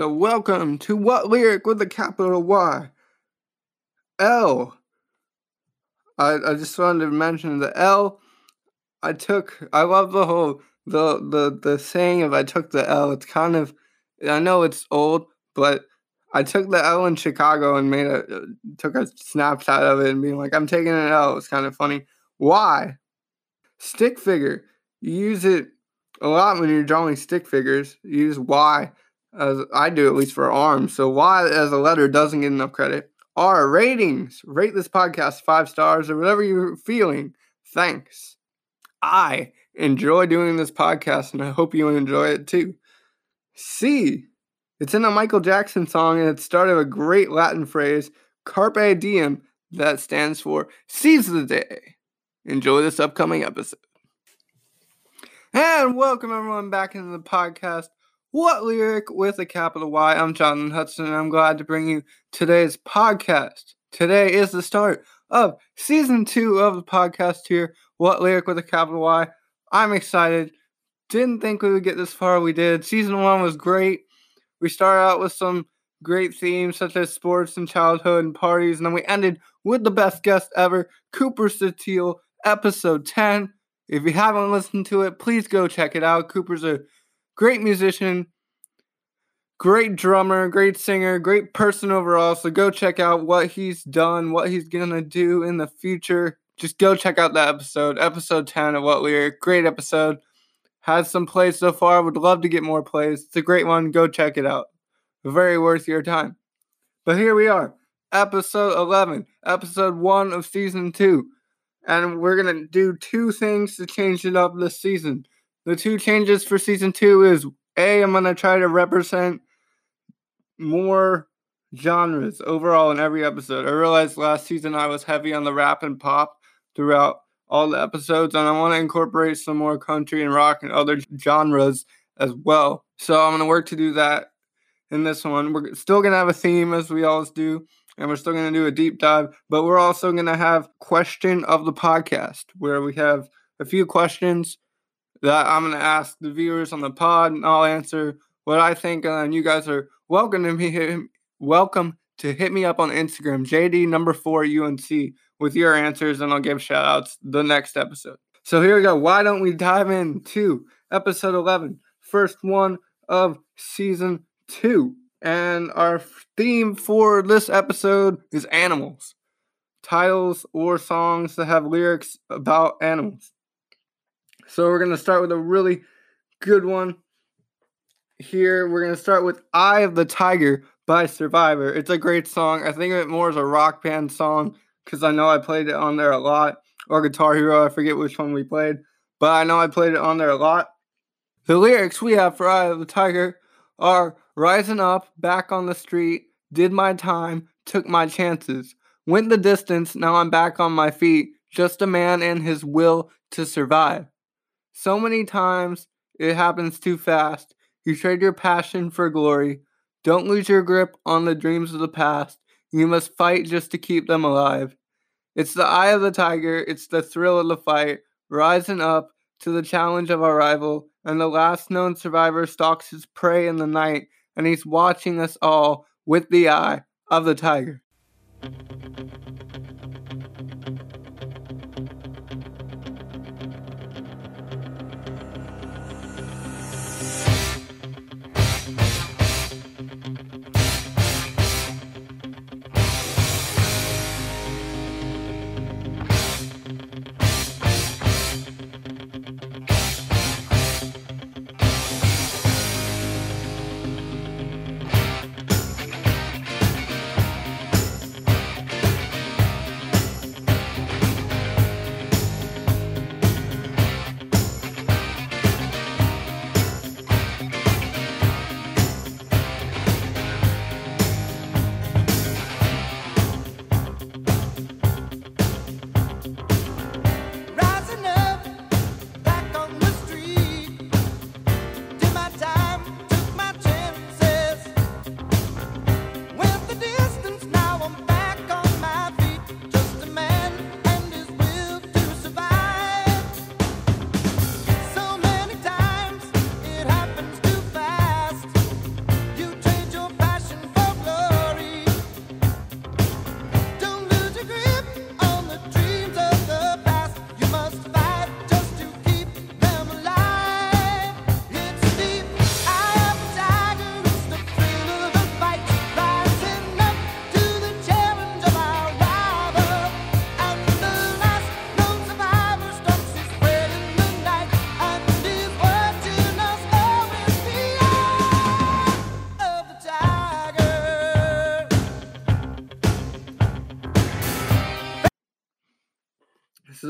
So, welcome to What Lyric with a capital Y. L. I, I just wanted to mention the L. I took, I love the whole, the, the, the saying of I took the L. It's kind of, I know it's old, but I took the L in Chicago and made a, uh, took a snapshot of it and being like, I'm taking an L. It's kind of funny. Why? Stick figure. You use it a lot when you're drawing stick figures. You use Y as I do at least for arms. So Y as a letter doesn't get enough credit. R ratings. Rate this podcast five stars or whatever you're feeling. Thanks. I enjoy doing this podcast and I hope you enjoy it too. C. It's in a Michael Jackson song and it's started a great Latin phrase, Carpe Diem, that stands for seize the day. Enjoy this upcoming episode. And welcome everyone back into the podcast. What Lyric with a capital Y. I'm Jonathan Hudson, and I'm glad to bring you today's podcast. Today is the start of season two of the podcast here. What Lyric with a capital Y. I'm excited. Didn't think we would get this far. We did. Season one was great. We started out with some great themes such as sports and childhood and parties, and then we ended with the best guest ever, Cooper Satile, episode 10. If you haven't listened to it, please go check it out. Cooper's a great musician, great drummer, great singer, great person overall. So go check out what he's done, what he's gonna do in the future. Just go check out that episode, episode 10 of What Lyric. Great episode. Has some plays so far. Would love to get more plays. It's a great one. Go check it out. Very worth your time. But here we are, episode 11, episode 1 of season 2. And we're going to do two things to change it up this season. The two changes for season two is A, I'm to try to represent more genres overall in every episode. I realized last season I was heavy on the rap and pop throughout all the episodes, and I want to incorporate some more country and rock and other genres as well. So I'm to work to do that in this one. We're still to have a theme as we always do, and we're still going to do a deep dive, but we're also going to have question of the podcast where we have a few questions that I'm going to ask the viewers on the pod, and I'll answer what I think. And you guys are welcome to me. Welcome to hit me up on Instagram, JD number four UNC, with your answers, and I'll give shout outs the next episode. So here we go. Why don't we dive into episode 11, first one of season two? And our theme for this episode is animals, titles or songs that have lyrics about animals. So we're going to start with a really good one here. We're going to start with Eye of the Tiger by Survivor. It's a great song. I think of it more as a rock band song because I know I played it on there a lot. Or Guitar Hero, I forget which one we played, but I know I played it on there a lot. The lyrics we have for Eye of the Tiger are Rising up, back on the street, did my time, took my chances, went the distance, now I'm back on my feet, just a man and his will to survive. So many times it happens too fast. You trade your passion for glory. Don't lose your grip on the dreams of the past. You must fight just to keep them alive. It's the eye of the tiger, it's the thrill of the fight, rising up to the challenge of our rival, and the last known survivor stalks his prey in the night, and he's watching us all with the eye of the tiger.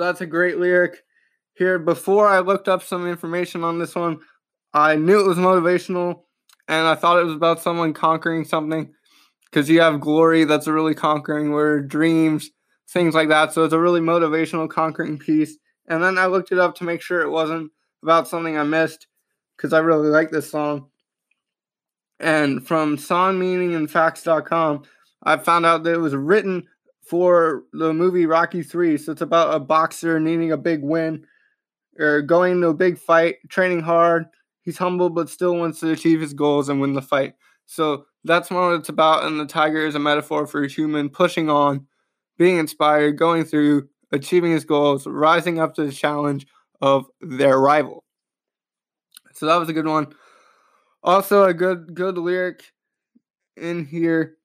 That's a great lyric here. Before I looked up some information on this one, I knew it was motivational and I thought it was about someone conquering something because you have glory, that's a really conquering word, dreams, things like that. So it's a really motivational, conquering piece. And then I looked it up to make sure it wasn't about something I missed because I really like this song. And from songmeaningandfacts.com, I found out that it was written for the movie Rocky 3. So it's about a boxer needing a big win or going into a big fight, training hard. He's humble but still wants to achieve his goals and win the fight. So that's what it's about. And the tiger is a metaphor for a human pushing on, being inspired, going through, achieving his goals, rising up to the challenge of their rival. So that was a good one. Also, a good good lyric in here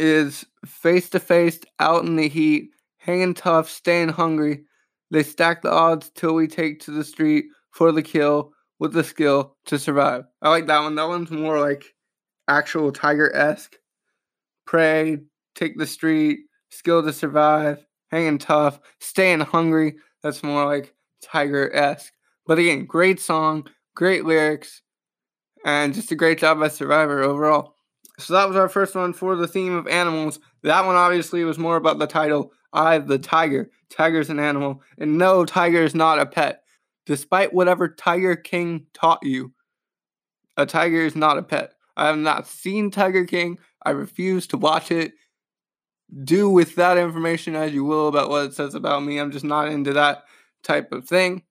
is face to face, out in the heat, hanging tough, staying hungry. They stack the odds till we take to the street for the kill with the skill to survive. I like that one. That one's more like actual Tiger esque. Pray, take the street, skill to survive, hanging tough, staying hungry. That's more like Tiger esque. But again, great song, great lyrics, and just a great job by Survivor overall. So that was our first one for the theme of animals. That one obviously was more about the title, I the Tiger. Tiger's an animal, and no, tiger is not a pet. Despite whatever Tiger King taught you, a tiger is not a pet. I have not seen Tiger King. I refuse to watch it. Do with that information as you will about what it says about me. I'm just not into that type of thing.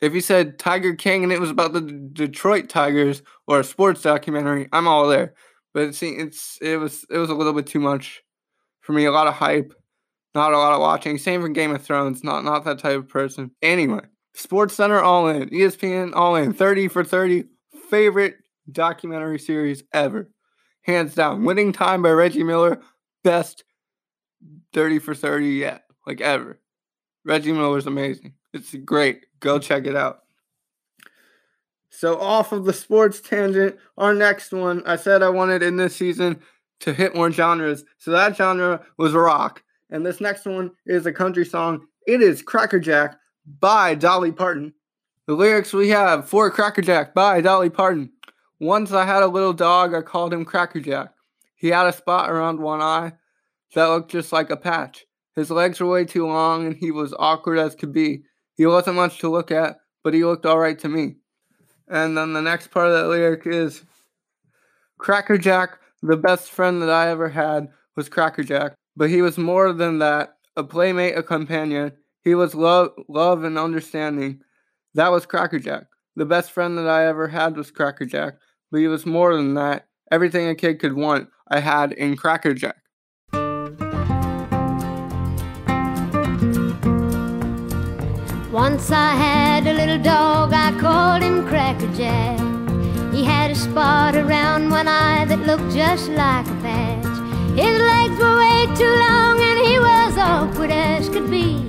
If you said Tiger King and it was about the Detroit Tigers or a sports documentary, I'm all there. But see, it's it was it was a little bit too much for me. A lot of hype, not a lot of watching. Same for Game of Thrones. Not not that type of person. Anyway, Sports Center all in, ESPN all in, 30 for 30. Favorite documentary series ever. Hands down. Winning Time by Reggie Miller. Best 30 for 30 yet. Like ever. Reggie Miller's amazing. It's great. Go check it out. So, off of the sports tangent, our next one, I said I wanted in this season to hit more genres. So, that genre was rock. And this next one is a country song. It is Crackerjack by Dolly Parton. The lyrics we have for Crackerjack by Dolly Parton. Once I had a little dog, I called him Crackerjack. He had a spot around one eye that looked just like a patch. His legs were way too long and he was awkward as could be. He wasn't much to look at, but he looked alright to me. And then the next part of that lyric is Crackerjack, the best friend that I ever had, was Crackerjack. But he was more than that a playmate, a companion. He was love, love and understanding. That was Crackerjack. The best friend that I ever had was Crackerjack, but he was more than that. Everything a kid could want, I had in Crackerjack. Once I had a little dog, I called him Crackerjack. He had a spot around one eye that looked just like a patch. His legs were way too long and he was awkward as could be.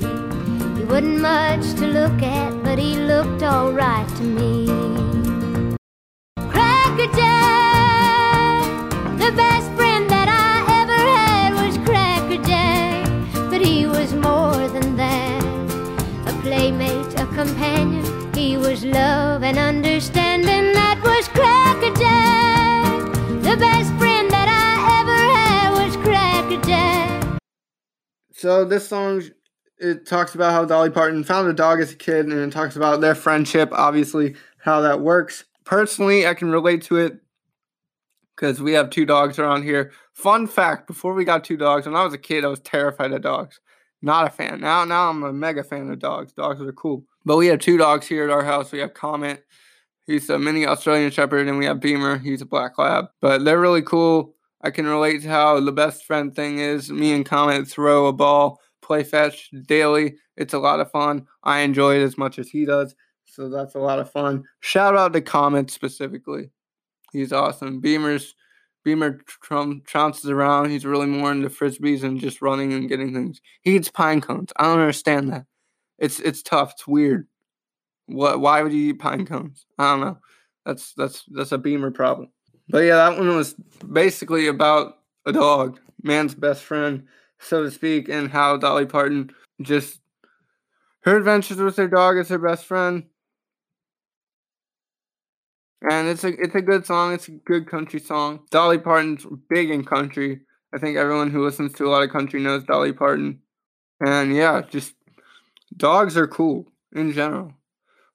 He wasn't much to look at, but he looked alright to me. Crackerjack, the companion. He was love and understanding. That was Crackerjack. The best friend that I ever had was Crackerjack. So this song it talks about how Dolly Parton found a dog as a kid, and it talks about their friendship. Obviously, how that works. Personally, I can relate to it because we have two dogs around here. Fun fact: before we got two dogs, when I was a kid, I was terrified of dogs. Not a fan. Now, now I'm a mega fan of dogs. Dogs are cool. But we have two dogs here at our house. We have Comet. He's a mini Australian Shepherd, and we have Beamer. He's a black lab. But they're really cool. I can relate to how the best friend thing is. Me and Comet throw a ball, play fetch daily. It's a lot of fun. I enjoy it as much as he does. So that's a lot of fun. Shout out to Comet specifically. He's awesome. Beamer's Beamer trum, trounces around. He's really more into frisbees and just running and getting things. He eats pine cones. I don't understand that. It's it's tough. It's weird. What? Why would you eat pine cones? I don't know. That's that's that's a Beamer problem. But yeah, that one was basically about a dog, man's best friend, so to speak, and how Dolly Parton just her adventures with her dog is her best friend. And it's a it's a good song. It's a good country song. Dolly Parton's big in country. I think everyone who listens to a lot of country knows Dolly Parton. And yeah, just dogs are cool in general.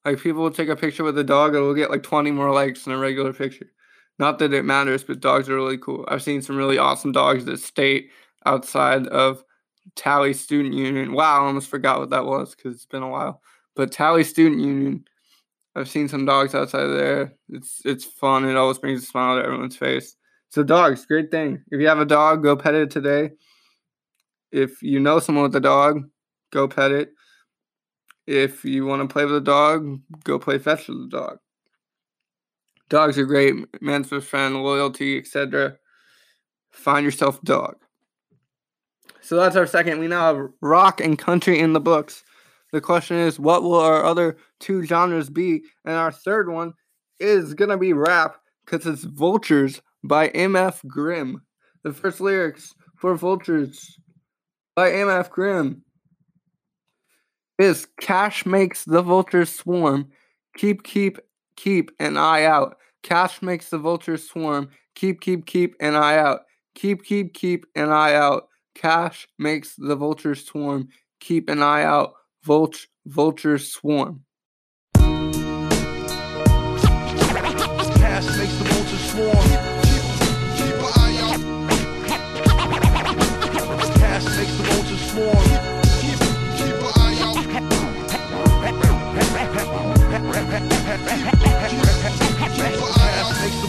Like people will take a picture with a dog, it will get like 20 more likes than a regular picture. Not that it matters, but dogs are really cool. I've seen some really awesome dogs that stay outside of Talley Student Union. Wow, I almost forgot what that was because it's been a while. But Talley Student Union, I've seen some dogs outside there. It's it's fun. It always brings a smile to everyone's face. So dogs, great thing. If you have a dog, go pet it today. If you know someone with a dog, go pet it. If you want to play with a dog, go play fetch with a dog. Dogs are great, man's best friend, loyalty, etc. Find yourself a dog. So that's our second. We now have rock and country in the books. The question is, what will our other two genres be? And our third one is gonna be rap because it's Vultures by MF Grimm. The first lyrics for Vultures by MF Grimm is Cash makes the vultures swarm. Keep, keep, keep an eye out. Cash makes the vultures swarm. Keep, keep, keep an eye out. Keep, keep, keep an eye out. Cash makes the vultures swarm. Keep an eye out. Vulture, vultures swarm. The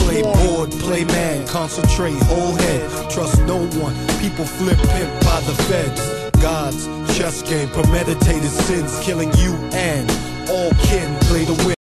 Play board, play man, concentrate, whole head. Trust no one. People flip pimp by the feds. God's chess game, premeditated sins, killing you and all kin. Play to win.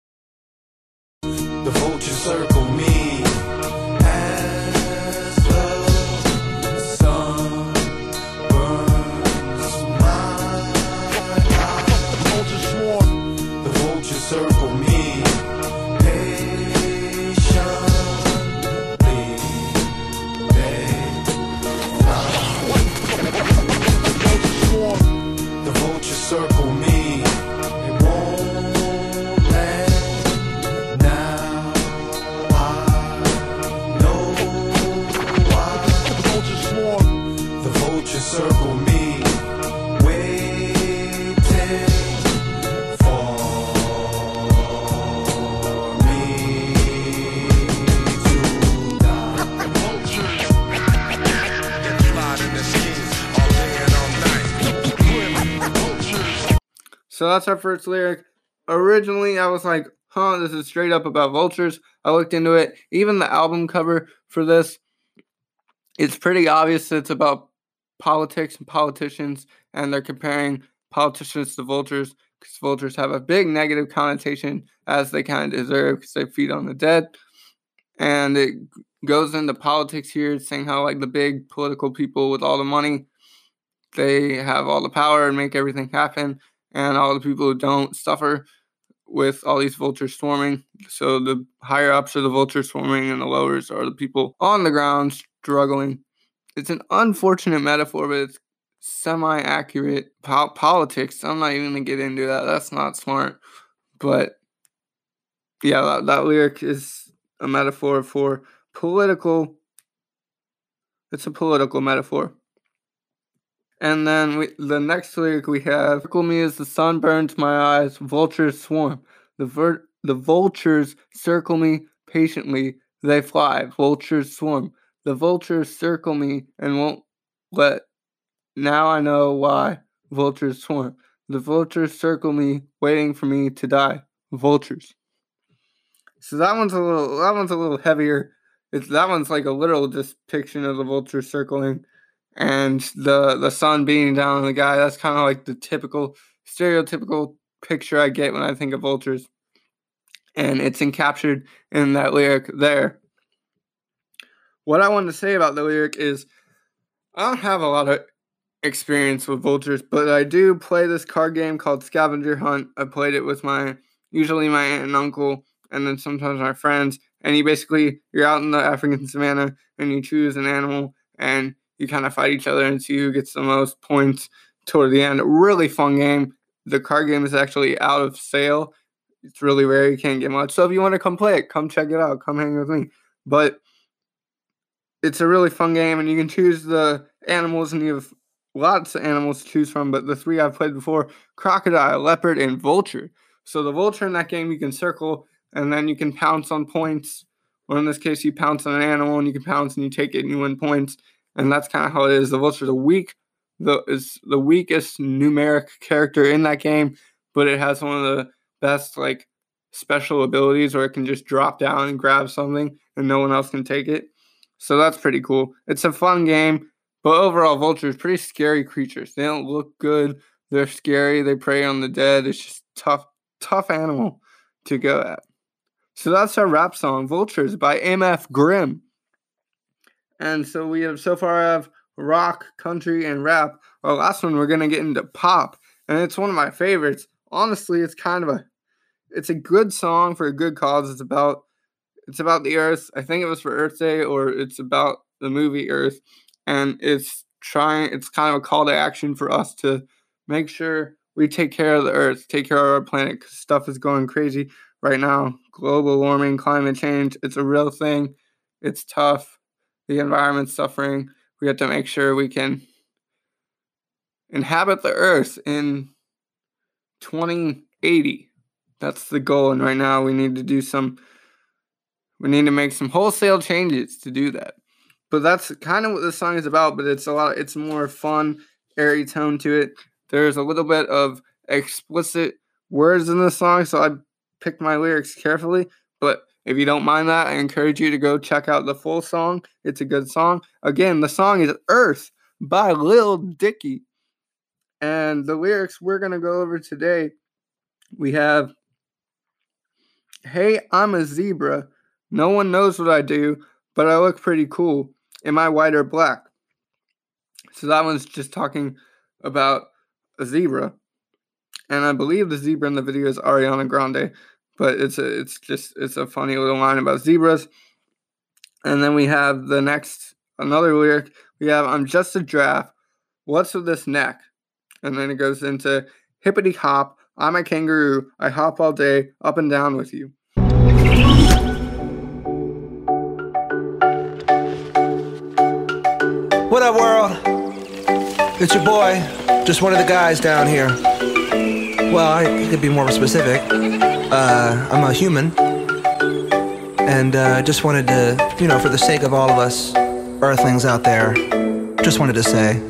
So that's our first lyric. Originally, I was like, huh, this is straight up about vultures. I looked into it. Even the album cover for this, it's pretty obvious that it's about politics and politicians, and they're comparing politicians to vultures because vultures have a big negative connotation, as they kind of deserve because they feed on the dead. And it goes into politics here, saying how, like, the big political people with all the money they have all the power and make everything happen and all the people who don't suffer with all these vultures swarming. So the higher ups are the vultures swarming, and the lowers are the people on the ground struggling. It's an unfortunate metaphor, but it's semi accurate. Po- politics, I'm not even gonna get into that. That's not smart. But yeah, that, that lyric is a metaphor for political. It's a political metaphor. And then we, the next lyric we have Circle me as the sun burns my eyes, vultures swarm. The, ver- the vultures circle me patiently, they fly, vultures swarm. The vultures circle me and won't let. Now I know why vultures swarm. The vultures circle me, waiting for me to die. Vultures. So that one's a little that one's a little heavier. It's that one's like a literal depiction of the vultures circling and the the sun beating down on the guy. That's kind of like the typical stereotypical picture I get when I think of vultures. And it's encaptured in that lyric there. What I wanted to say about the lyric is I don't have a lot of experience with vultures, but I do play this card game called Scavenger Hunt. I played it with my usually my aunt and uncle and then sometimes my friends. And you basically you're out in the African savannah and you choose an animal and you kind of fight each other and see who gets the most points toward the end. Really fun game. The card game is actually out of sale. It's really rare. You can't get much. So if you want to come play it, come check it out. Come hang with me. But it's a really fun game, and you can choose the animals, and you have lots of animals to choose from. But the three I've played before crocodile, leopard, and vulture. So the vulture in that game, you can circle, and then you can pounce on points. Or in this case, you pounce on an animal, and you can pounce, and you take it, and you win points. And that's kind of how it is. The vulture is a weak, the is the weakest numeric character in that game, but it has one of the best like special abilities where it can just drop down and grab something, and no one else can take it. So that's pretty cool. It's a fun game, but overall, vultures pretty scary creatures. They don't look good. They're scary. They prey on the dead. It's just tough, tough animal to go at. So that's our rap song, "Vultures" by MF Grimm. And so we have so far have rock, country, and rap. Our last one we're gonna get into pop, and it's one of my favorites. Honestly, it's kind of a, it's a good song for a good cause. It's about it's about the Earth. I think it was for Earth Day, or it's about the movie Earth, and it's trying. It's kind of a call to action for us to make sure we take care of the Earth, take care of our planet, because stuff is going crazy right now. Global warming, climate change. It's a real thing. It's tough. The environment's suffering. We have to make sure we can inhabit the Earth in 2080. That's the goal. And right now, we need to do some we need to make some wholesale changes to do that. But that's kind of what this song is about, but it's a lot it's more fun, airy tone to it. There's a little bit of explicit words in the song, so I picked my lyrics carefully, but if you don't mind that, I encourage you to go check out the full song. It's a good song. Again, the song is Earth by Lil Dicky. And the lyrics we're going to go over today, we have Hey, I'm a zebra. No one knows what I do, but I look pretty cool. Am I white or black? So that one's just talking about a zebra. And I believe the zebra in the video is Ariana Grande, but it's a it's just it's a funny little line about zebras. And then we have the next another lyric. We have I'm just a giraffe. What's with this neck? And then it goes into hippity hop. I'm a kangaroo. I hop all day up and down with you. What up, world? It's your boy, just one of the guys down here. Well, I could be more specific. Uh, I'm a human, and uh, just wanted to, you know, for the sake of all of us Earthlings out there, just wanted to say.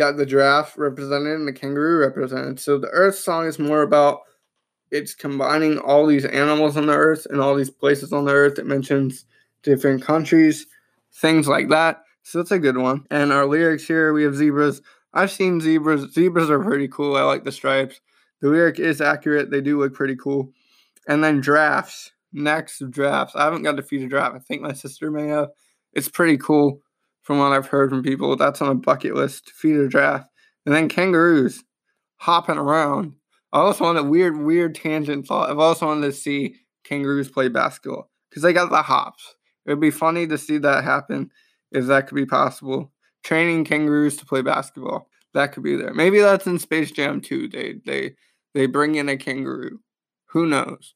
Got the giraffe represented and the kangaroo represented. So the Earth song is more about it's combining all these animals on the Earth and all these places on the Earth. It mentions different countries, things like that. So that's a good one. And our lyrics here, we have zebras. I've seen zebras. Zebras are pretty cool. I like the stripes. The lyric is accurate. They do look pretty cool. And then drafts. Next drafts. I haven't got to feed a draft. I think my sister may have. It's pretty cool from what I've heard from people. That's on a bucket list. to Feed a draft. And then kangaroos hopping around. I also want a weird, weird tangent thought. I've also wanted to see kangaroos play basketball because they got the hops. It would be funny to see that happen if that could be possible. Training kangaroos to play basketball. That could be there. Maybe that's in Space Jam 2. They they they bring in a kangaroo. Who knows?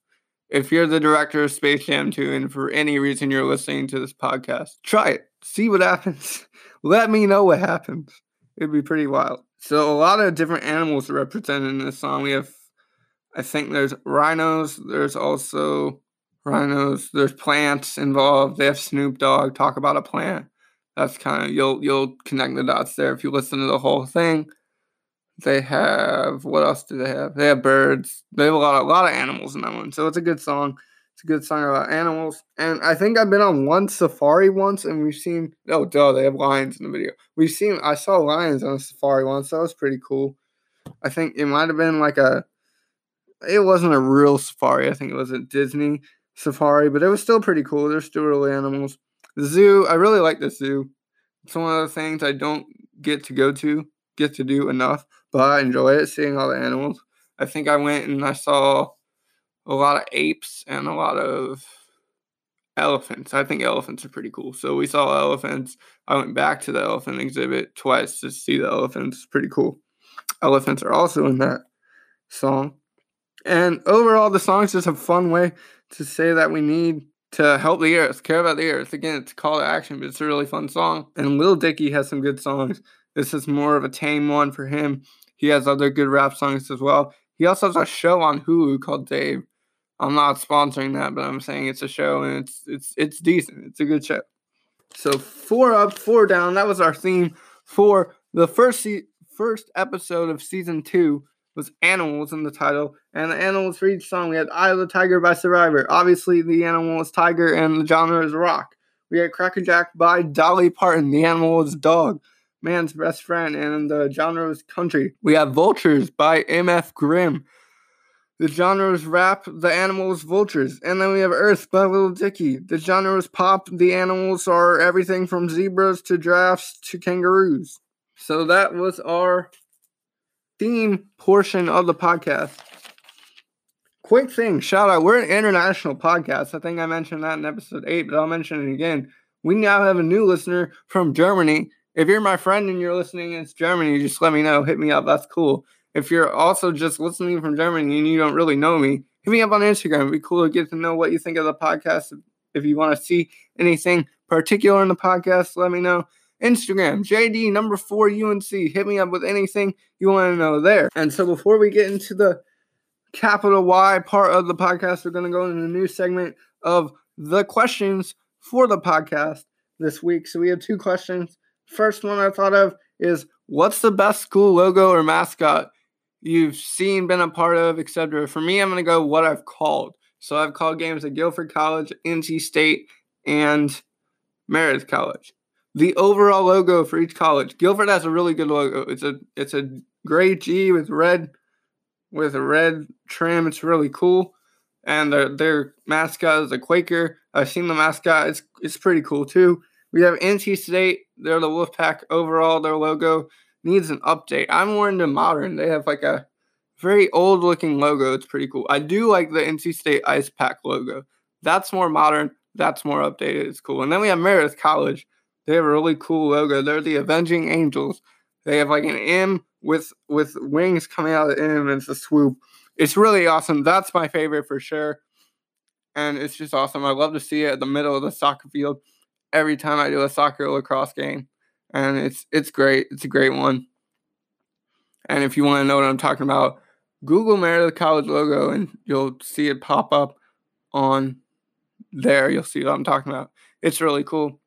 If you're the director of Space Jam 2 and for any reason you're listening to this podcast, try it. See what happens. Let me know what happens. It'd be pretty wild. So a lot of different animals are represented in this song. We have I think there's rhinos, there's also rhinos, there's plants involved. They have Snoop Dogg talk about a plant. That's kind of you'll you'll connect the dots there if you listen to the whole thing. They have what else do they have? They have birds. They have a lot, a lot of animals in that one. So it's a good song. It's a good song about animals. And I think I've been on one safari once, and we've seen. Oh, duh, they have lions in the video. We've seen. I saw lions on a safari once. That was pretty cool. I think it might have been like a. It wasn't a real safari. I think it was a Disney safari, but it was still pretty cool. There's still real animals. The zoo. I really like the zoo. It's one of the things I don't get to go to, get to do enough, but I enjoy it seeing all the animals. I think I went and I saw a lot of apes and a lot of elephants. I think elephants are pretty cool. So we saw elephants. I went back to the elephant exhibit twice to see the elephants. Pretty cool. Elephants are also in that song. And overall, the song's just a fun way to say that we need to help the earth, care about the earth. Again, it's a call to action, but it's a really fun song. And Lil Dicky has some good songs. This is more of a tame one for him. He has other good rap songs as well. He also has a show on Hulu called Dave. I'm not sponsoring that, but I'm saying it's a show and it's it's it's decent. It's a good show. So four up, four down. That was our theme for the first se- first episode of season two was animals in the title, and the animals for each song we had "Eye of the Tiger" by Survivor. Obviously, the animal is tiger, and the genre is rock. We had "Cracker Jack" by Dolly Parton. The animal is dog, man's best friend, and the genre is country. We have "Vultures" by MF Grimm. The genre is rap, the animals vultures. And then we have Earth by Little Dicky. The genre is pop, the animals are everything from zebras to giraffes to kangaroos. So that was our theme portion of the podcast. Quick thing, shout out. We're an international podcast. I think I mentioned that in episode 8, but I'll mention it again. We now have a new listener from Germany. If you're my friend and you're listening it's Germany, just let me know. Hit me up. That's cool. If you're also just listening from Germany and you don't really know me, hit me up on Instagram. It'd be cool to get to know what you think of the podcast. If you want to see anything particular in the podcast, let me know. Instagram, JD number four UNC. Hit me up with anything you want to know there. And so before we get into the capital Y part of the podcast, we're going to go into a new segment of the questions for the podcast this week. So we have two questions. First one I thought of is what's the best school logo or mascot you've seen, been a part of, etc. For me, I'm going to go what I've called. So I've called games at Guilford College, NC State, and Meredith College. The overall logo for each college. Guilford has a really good logo. It's a it's a gray G with red with a red trim. It's really cool. And their their mascot is a Quaker. I've seen the mascot. It's it's pretty cool too. We have NC State. They're the Wolfpack overall. Their logo needs an update. I'm more into modern. They have like a very old looking logo. It's pretty cool. I do like the NC State Ice Pack logo. That's more modern. That's more updated. It's cool. And then we have Meredith College. They have a really cool logo. They're the Avenging Angels. They have like an M with with wings coming out of the M and it's a swoop. It's really awesome. That's my favorite for sure. And it's just awesome. I love to see it at the middle of the soccer field every time I do a soccer lacrosse game. And it's it's great. It's a great one. And if you want to know what I'm talking about, Google Meredith College logo and you'll see it pop up on there. You'll see what I'm talking about. It's really cool.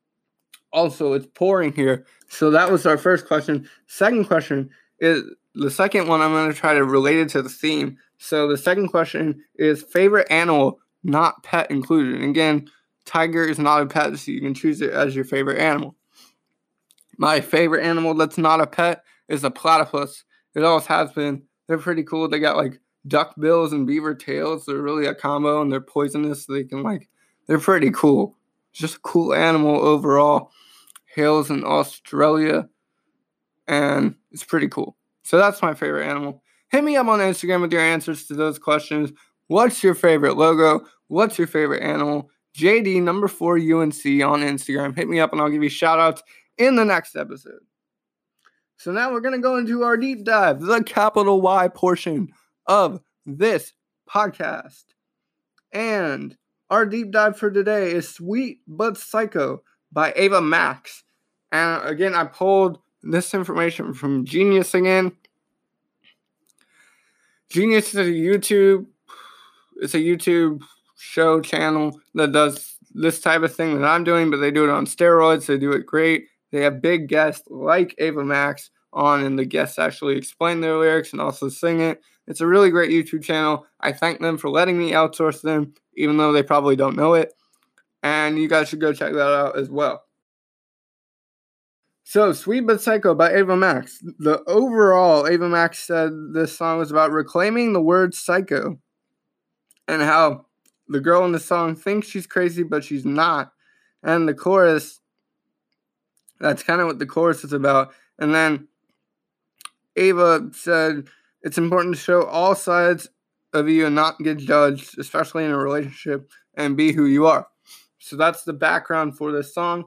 Also, it's pouring here. So that was our first question. Second question is the second one I'm going to try to relate it to the theme. So the second question is favorite animal, not pet included. And again, tiger is not a pet, so you can choose it as your favorite animal. My favorite animal that's not a pet is a platypus. It always has been. They're pretty cool. They got like duck bills and beaver tails. They're really a combo and they're poisonous. So they can like, they're pretty cool. Just a cool animal overall. Hails in Australia and it's pretty cool. So that's my favorite animal. Hit me up on Instagram with your answers to those questions. What's your favorite logo? What's your favorite animal? JD number four UNC on Instagram. Hit me up and I'll give you shout outs in the next episode. So now we're going to go into our deep dive, the capital Y portion of this podcast. And our deep dive for today is Sweet But Psycho by Ava Max. And again, I pulled this information from Genius again. Genius is a YouTube, it's a YouTube show channel that does this type of thing that I'm doing, but they do it on steroids. They do it great. They have big guests like Ava Max on and the guests actually explain their lyrics and also sing it. It's a really great YouTube channel. I thank them for letting me outsource them, even though they probably don't know it. And you guys should go check that out as well. So, Sweet But Psycho by Ava Max. The overall, Ava Max said this song was about reclaiming the word psycho and how the girl in the song thinks she's crazy, but she's not. And the chorus, that's kind of what the chorus is about. And then Ava said it's important to show all sides of you and not get judged, especially in a relationship, and be who you are. So that's the background for this song.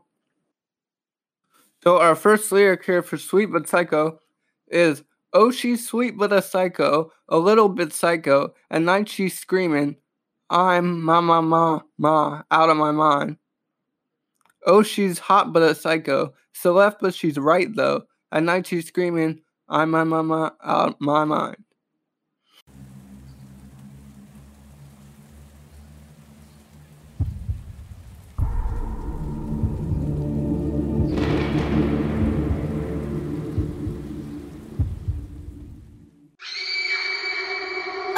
So our first lyric here for Sweet But Psycho is Oh, she's sweet but a psycho, a little bit psycho. At night she's screaming, I'm ma ma ma ma out of my mind. Oh, she's hot but a psycho, so left but she's right though. At night she's screaming, I'm my mama out my mind.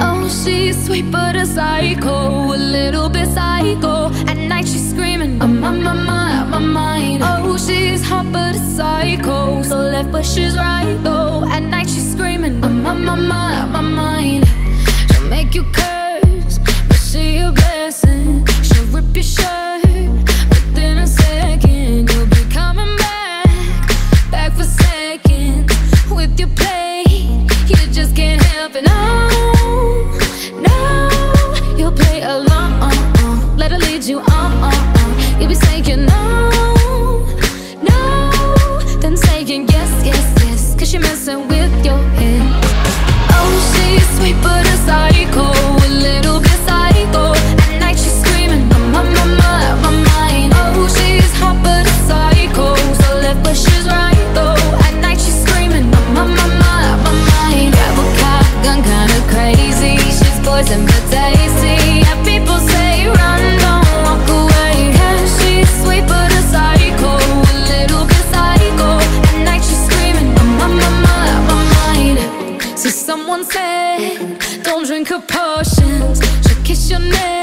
Oh, she's sweet but a psycho, a little bit psycho. At night she's screaming, I'm my she's hot but a psycho, so left but she's right though. At night she's screaming, I'm on my mind, my mind. She'll make you curse, but she a blessing. She'll rip your shirt don't drink her potions. She'll kiss your neck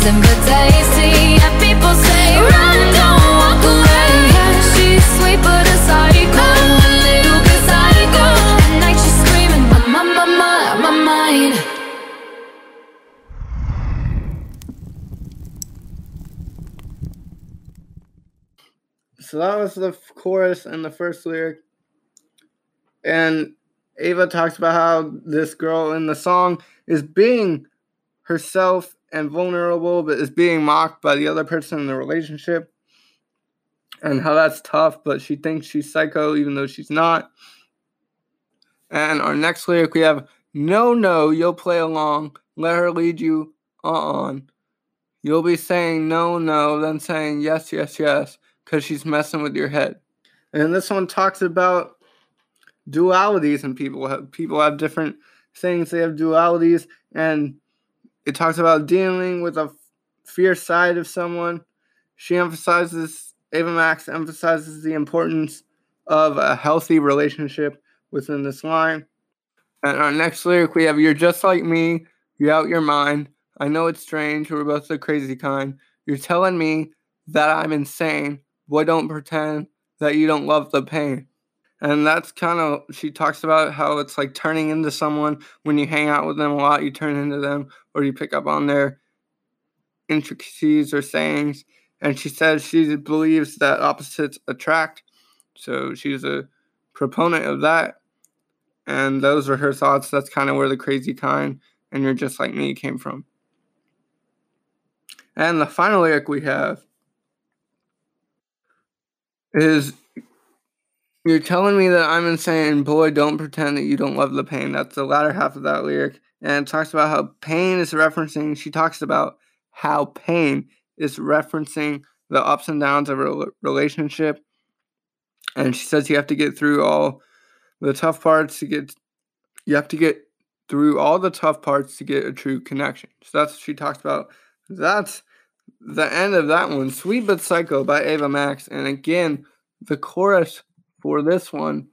Poison but tasty. Yeah, people say run, don't walk away. Yeah, she's sweet but a psycho, a little bit psycho. At night she's screaming, I'm on my my mind. So that was the chorus and the first lyric. And Ava talks about how this girl in the song is being herself and vulnerable, but is being mocked by the other person in the relationship. And how that's tough, but she thinks she's psycho even though she's not. And our next lyric we have No, no, you'll play along. Let her lead you on. You'll be saying no, no, then saying yes, yes, yes, because she's messing with your head. And this one talks about dualities and people have people have different things. They have dualities and it talks about dealing with a fierce side of someone. She emphasizes Ava Max emphasizes the importance of a healthy relationship within this line. And our next lyric we have You're just like me, you're out your mind. I know it's strange, we're both the crazy kind. You're telling me that I'm insane. Boy, don't pretend that you don't love the pain. And that's kind of, she talks about how it's like turning into someone when you hang out with them a lot, you turn into them, or you pick up on their intricacies or sayings. And she says she believes that opposites attract. So she's a proponent of that. And those are her thoughts. That's kind of where the crazy kind and you're just like me came from. And the final lyric we have is You're telling me that I'm insane. Boy, don't pretend that you don't love the pain. That's the latter half of that lyric. And it talks about how pain is referencing, she talks about how pain is referencing the ups and downs of a relationship. And she says you have to get through all the tough parts to get, you have to get through all the tough parts to get a true connection. So that's what she talks about. That's the end of that one. Sweet But Psycho by Ava Max. And again, the chorus for this one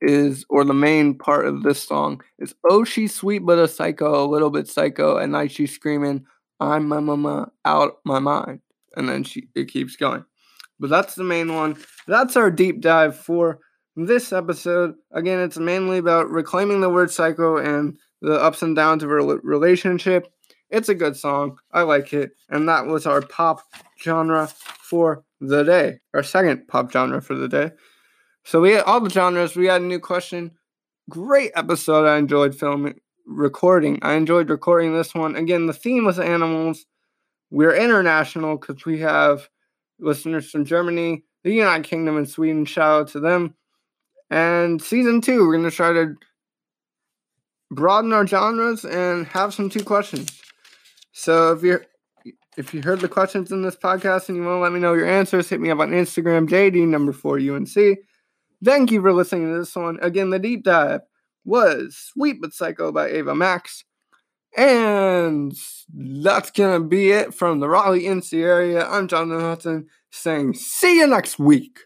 is, or the main part of this song is, Oh, she's sweet but a psycho, a little bit psycho. At night she's screaming, I'm my mama out my mind. And then she it keeps going. But that's the main one. That's our deep dive for this episode. Again, it's mainly about reclaiming the word psycho and the ups and downs of a relationship. It's a good song. I like it. And that was our pop genre for the day, our second pop genre for the day. So we had all the genres. We had a new question. Great episode. I enjoyed filming, recording. I enjoyed recording this one. Again, the theme was animals. We're international because we have listeners from Germany, the United Kingdom, and Sweden. Shout out to them. And season two, we're going to try to broaden our genres and have some two questions. So if you're if you heard the questions in this podcast and you want to let me know your answers, hit me up on Instagram, JD number four UNC. Thank you for listening to this one. Again, the deep dive was Sweet But Psycho by Ava Max. And that's going to be it from the Raleigh NC area. I'm Jonathan Hudson saying see you next week.